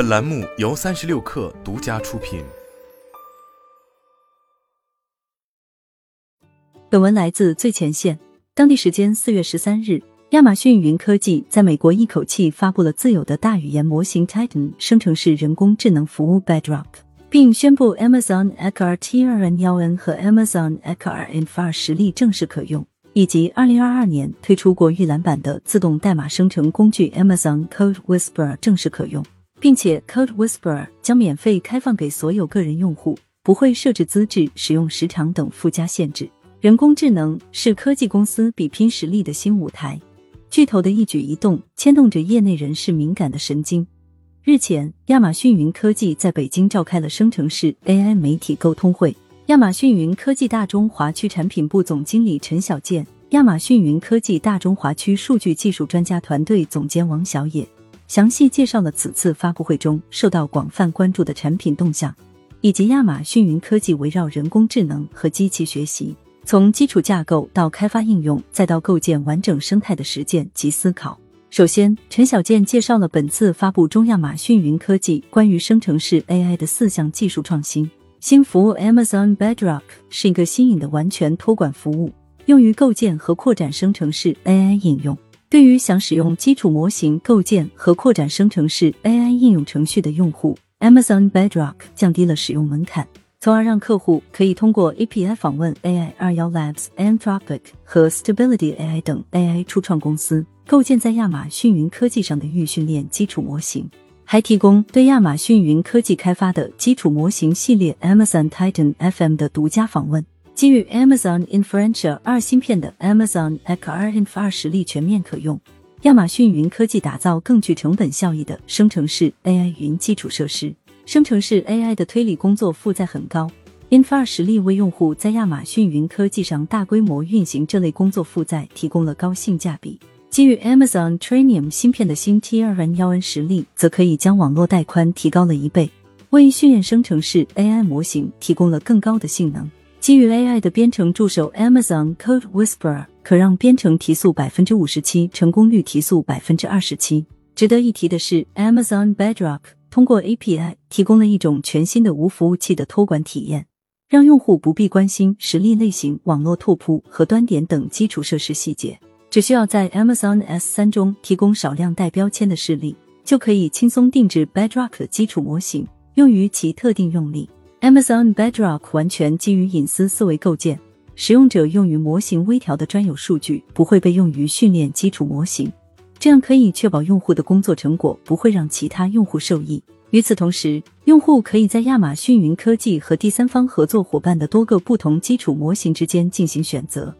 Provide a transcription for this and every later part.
本栏目由三十六氪独家出品。本文来自最前线。当地时间四月十三日，亚马逊云科技在美国一口气发布了自有的大语言模型 Titan 生成式人工智能服务 Bedrock，并宣布 Amazon Echo T2N1N 和 Amazon Echo RN2 实力正式可用。以及二零二二年推出过预览版的自动代码生成工具 Amazon Code Whisper 正式可用，并且 Code Whisperer 将免费开放给所有个人用户，不会设置资质、使用时长等附加限制。人工智能是科技公司比拼实力的新舞台，巨头的一举一动牵动着业内人士敏感的神经。日前，亚马逊云科技在北京召开了生成式 AI 媒体沟通会。亚马逊云科技大中华区产品部总经理陈小健，亚马逊云科技大中华区数据技术专家团队总监王小野，详细介绍了此次发布会中受到广泛关注的产品动向，以及亚马逊云科技围绕人工智能和机器学习，从基础架构到开发应用，再到构建完整生态的实践及思考。首先，陈小健介绍了本次发布中亚马逊云科技关于生成式 AI 的四项技术创新。新服务 Amazon Bedrock 是一个新颖的完全托管服务，用于构建和扩展生成式 AI 应用。对于想使用基础模型构建和扩展生成式 AI 应用程序的用户，Amazon Bedrock 降低了使用门槛，从而让客户可以通过 API 访问 AI 二幺 Labs、Anthropic 和 Stability AI 等 AI 初创公司，构建在亚马逊云科技上的预训练基础模型。还提供对亚马逊云科技开发的基础模型系列 Amazon Titan FM 的独家访问，基于 Amazon Inferentia 二芯片的 Amazon Echo RN2 实力全面可用。亚马逊云科技打造更具成本效益的生成式 AI 云基础设施。生成式 AI 的推理工作负载很高，Infer 实力为用户在亚马逊云科技上大规模运行这类工作负载提供了高性价比。基于 Amazon Trainium 芯片的新 T2N1N 实力，则可以将网络带宽提高了一倍，为训练生成式 AI 模型提供了更高的性能。基于 AI 的编程助手 Amazon Code Whisperer 可让编程提速百分之五十七，成功率提速百分之二十七。值得一提的是，Amazon Bedrock 通过 API 提供了一种全新的无服务器的托管体验，让用户不必关心实例类型、网络拓扑和端点等基础设施细节。只需要在 Amazon S3 中提供少量带标签的示例，就可以轻松定制 Bedrock 的基础模型，用于其特定用例。Amazon Bedrock 完全基于隐私思维构建，使用者用于模型微调的专有数据不会被用于训练基础模型，这样可以确保用户的工作成果不会让其他用户受益。与此同时，用户可以在亚马逊云科技和第三方合作伙伴的多个不同基础模型之间进行选择。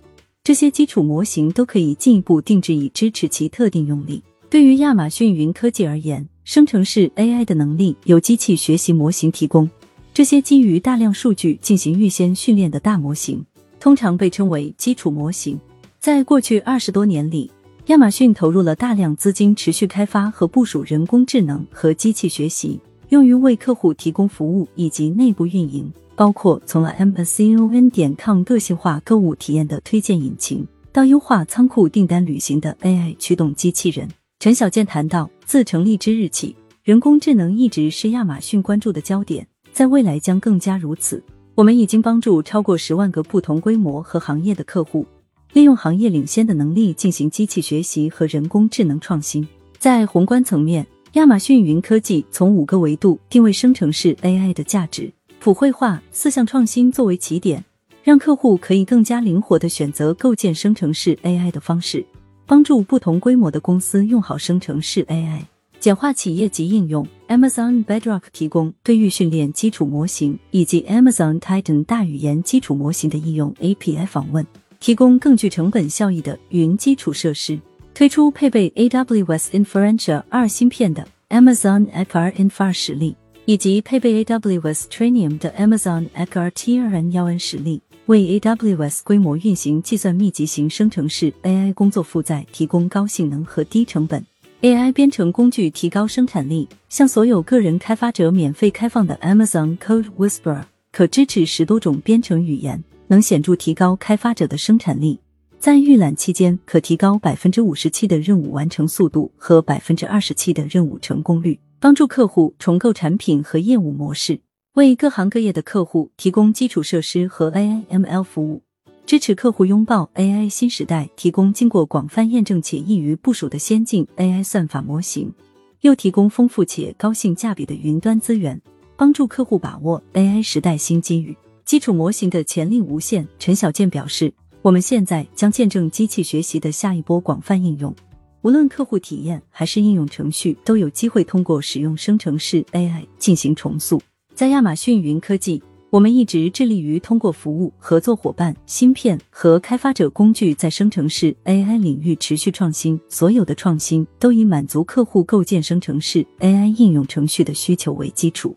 这些基础模型都可以进一步定制以支持其特定用例。对于亚马逊云科技而言，生成式 AI 的能力由机器学习模型提供。这些基于大量数据进行预先训练的大模型，通常被称为基础模型。在过去二十多年里，亚马逊投入了大量资金，持续开发和部署人工智能和机器学习，用于为客户提供服务以及内部运营。包括从 Amazon 点 com 个性化购物体验的推荐引擎，到优化仓库订单旅行的 AI 驱动机器人。陈小健谈到，自成立之日起，人工智能一直是亚马逊关注的焦点，在未来将更加如此。我们已经帮助超过十万个不同规模和行业的客户，利用行业领先的能力进行机器学习和人工智能创新。在宏观层面，亚马逊云科技从五个维度定位生成式 AI 的价值。普惠化四项创新作为起点，让客户可以更加灵活的选择构建生成式 AI 的方式，帮助不同规模的公司用好生成式 AI，简化企业级应用。Amazon Bedrock 提供对预训练基础模型以及 Amazon Titan 大语言基础模型的应用 API 访问，提供更具成本效益的云基础设施。推出配备 AWS Inferentia 二芯片的 Amazon Echo RN2 实例。以及配备 AWS Trainium 的 Amazon Echo T2N1N 实例，为 AWS 规模运行计算密集型生成式 AI 工作负载提供高性能和低成本 AI 编程工具，提高生产力。向所有个人开发者免费开放的 Amazon Code Whisperer 可支持十多种编程语言，能显著提高开发者的生产力。在预览期间，可提高百分之五十七的任务完成速度和百分之二十七的任务成功率。帮助客户重构产品和业务模式，为各行各业的客户提供基础设施和 AI ML 服务，支持客户拥抱 AI 新时代，提供经过广泛验证且易于部署的先进 AI 算法模型，又提供丰富且高性价比的云端资源，帮助客户把握 AI 时代新机遇。基础模型的潜力无限，陈小健表示。我们现在将见证机器学习的下一波广泛应用，无论客户体验还是应用程序，都有机会通过使用生成式 AI 进行重塑。在亚马逊云科技，我们一直致力于通过服务、合作伙伴、芯片和开发者工具，在生成式 AI 领域持续创新。所有的创新都以满足客户构建生成式 AI 应用程序的需求为基础。